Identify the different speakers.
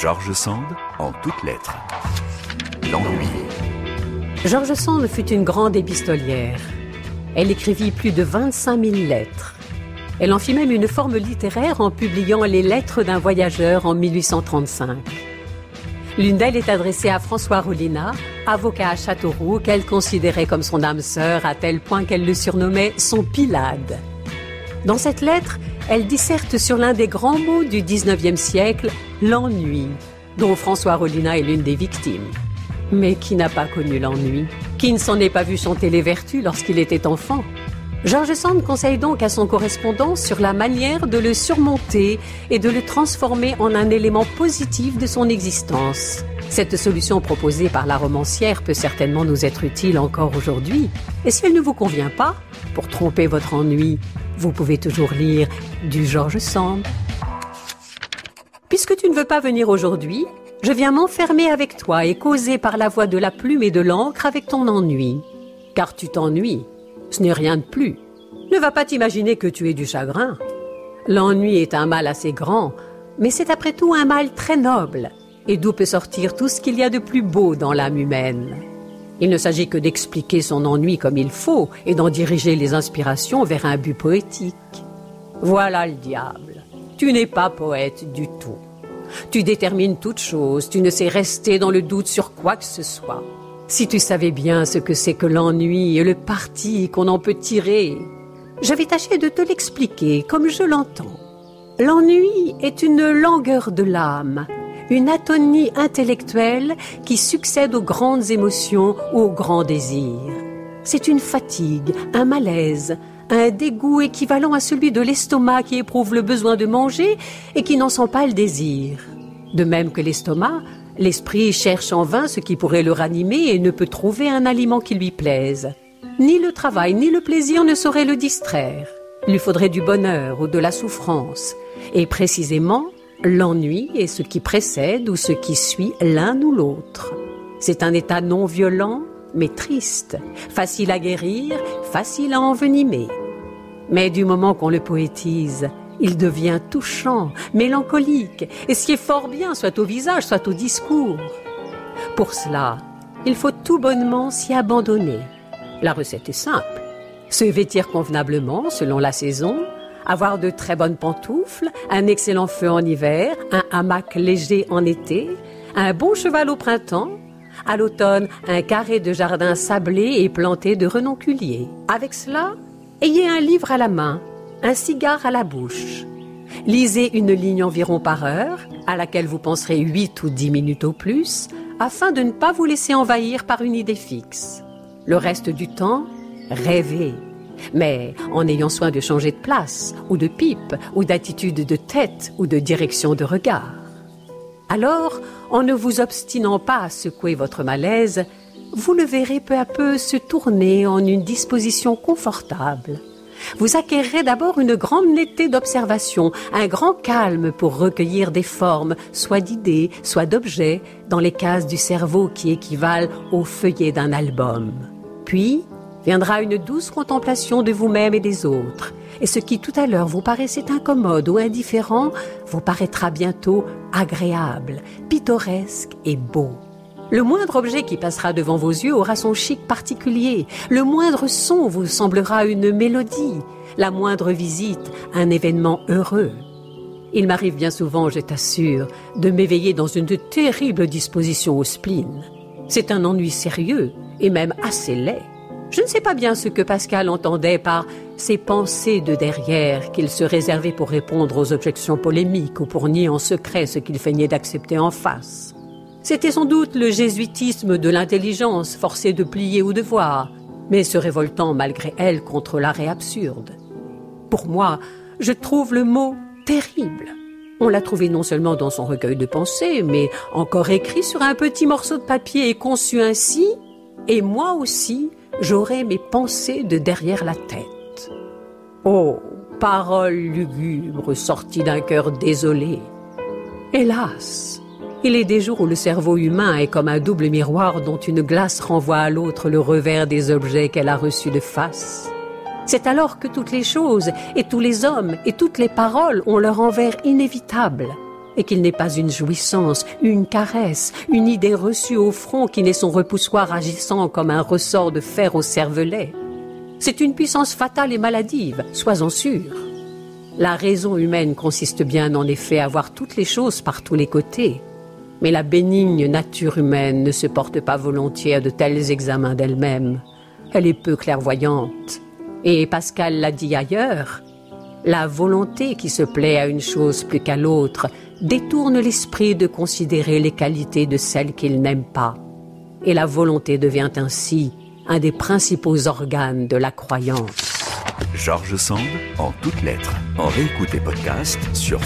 Speaker 1: Georges Sand en toutes lettres. L'ennui.
Speaker 2: George Sand fut une grande épistolière. Elle écrivit plus de 25 000 lettres. Elle en fit même une forme littéraire en publiant Les Lettres d'un voyageur en 1835. L'une d'elles est adressée à François Rollina, avocat à Châteauroux, qu'elle considérait comme son âme sœur à tel point qu'elle le surnommait son Pilade. Dans cette lettre, elle disserte sur l'un des grands mots du XIXe siècle, l'ennui, dont François Rollina est l'une des victimes. Mais qui n'a pas connu l'ennui? Qui ne s'en est pas vu chanter les vertus lorsqu'il était enfant? George Sand conseille donc à son correspondant sur la manière de le surmonter et de le transformer en un élément positif de son existence. Cette solution proposée par la romancière peut certainement nous être utile encore aujourd'hui. Et si elle ne vous convient pas, pour tromper votre ennui, vous pouvez toujours lire du George Sand. Puisque tu ne veux pas venir aujourd'hui, je viens m'enfermer avec toi et causer par la voix de la plume et de l'encre avec ton ennui. Car tu t'ennuies. Ce n'est rien de plus. Ne va pas t'imaginer que tu es du chagrin. L'ennui est un mal assez grand, mais c'est après tout un mal très noble, et d'où peut sortir tout ce qu'il y a de plus beau dans l'âme humaine? Il ne s'agit que d'expliquer son ennui comme il faut et d'en diriger les inspirations vers un but poétique. Voilà le diable. Tu n'es pas poète du tout. Tu détermines toute chose, tu ne sais rester dans le doute sur quoi que ce soit. Si tu savais bien ce que c'est que l'ennui et le parti qu'on en peut tirer, je vais tâcher de te l'expliquer comme je l'entends. L'ennui est une langueur de l'âme, une atonie intellectuelle qui succède aux grandes émotions aux grands désirs. C'est une fatigue, un malaise, un dégoût équivalent à celui de l'estomac qui éprouve le besoin de manger et qui n'en sent pas le désir. De même que l'estomac, L'esprit cherche en vain ce qui pourrait le ranimer et ne peut trouver un aliment qui lui plaise. Ni le travail ni le plaisir ne sauraient le distraire. Il lui faudrait du bonheur ou de la souffrance. Et précisément, l'ennui est ce qui précède ou ce qui suit l'un ou l'autre. C'est un état non violent, mais triste, facile à guérir, facile à envenimer. Mais du moment qu'on le poétise, il devient touchant, mélancolique, et ce qui est fort bien, soit au visage, soit au discours. Pour cela, il faut tout bonnement s'y abandonner. La recette est simple. Se vêtir convenablement selon la saison, avoir de très bonnes pantoufles, un excellent feu en hiver, un hamac léger en été, un bon cheval au printemps, à l'automne un carré de jardin sablé et planté de renonculiers. Avec cela, ayez un livre à la main, un cigare à la bouche. Lisez une ligne environ par heure, à laquelle vous penserez 8 ou 10 minutes au plus, afin de ne pas vous laisser envahir par une idée fixe. Le reste du temps, rêvez, mais en ayant soin de changer de place, ou de pipe, ou d'attitude de tête, ou de direction de regard. Alors, en ne vous obstinant pas à secouer votre malaise, vous le verrez peu à peu se tourner en une disposition confortable vous acquérerez d'abord une grande netteté d'observation, un grand calme pour recueillir des formes, soit d'idées, soit d'objets, dans les cases du cerveau qui équivalent au feuillet d'un album. Puis viendra une douce contemplation de vous-même et des autres, et ce qui tout à l'heure vous paraissait incommode ou indifférent vous paraîtra bientôt agréable, pittoresque et beau. Le moindre objet qui passera devant vos yeux aura son chic particulier. Le moindre son vous semblera une mélodie. La moindre visite, un événement heureux. Il m'arrive bien souvent, je t'assure, de m'éveiller dans une terrible disposition au spleen. C'est un ennui sérieux et même assez laid. Je ne sais pas bien ce que Pascal entendait par ces pensées de derrière qu'il se réservait pour répondre aux objections polémiques ou pour nier en secret ce qu'il feignait d'accepter en face. C'était sans doute le jésuitisme de l'intelligence forcée de plier ou de voir, mais se révoltant malgré elle contre l'arrêt absurde. Pour moi, je trouve le mot terrible. On l'a trouvé non seulement dans son recueil de pensées, mais encore écrit sur un petit morceau de papier et conçu ainsi, et moi aussi, j'aurai mes pensées de derrière la tête. Oh, paroles lugubres sorties d'un cœur désolé. Hélas, il est des jours où le cerveau humain est comme un double miroir dont une glace renvoie à l'autre le revers des objets qu'elle a reçus de face. C'est alors que toutes les choses et tous les hommes et toutes les paroles ont leur envers inévitable. Et qu'il n'est pas une jouissance, une caresse, une idée reçue au front qui n'est son repoussoir agissant comme un ressort de fer au cervelet. C'est une puissance fatale et maladive, sois-en sûr. La raison humaine consiste bien en effet à voir toutes les choses par tous les côtés. Mais la bénigne nature humaine ne se porte pas volontiers à de tels examens d'elle-même. Elle est peu clairvoyante. Et Pascal l'a dit ailleurs, la volonté qui se plaît à une chose plus qu'à l'autre détourne l'esprit de considérer les qualités de celle qu'il n'aime pas. Et la volonté devient ainsi un des principaux organes de la croyance.
Speaker 1: Georges Sand, en toutes lettres, en podcast sur.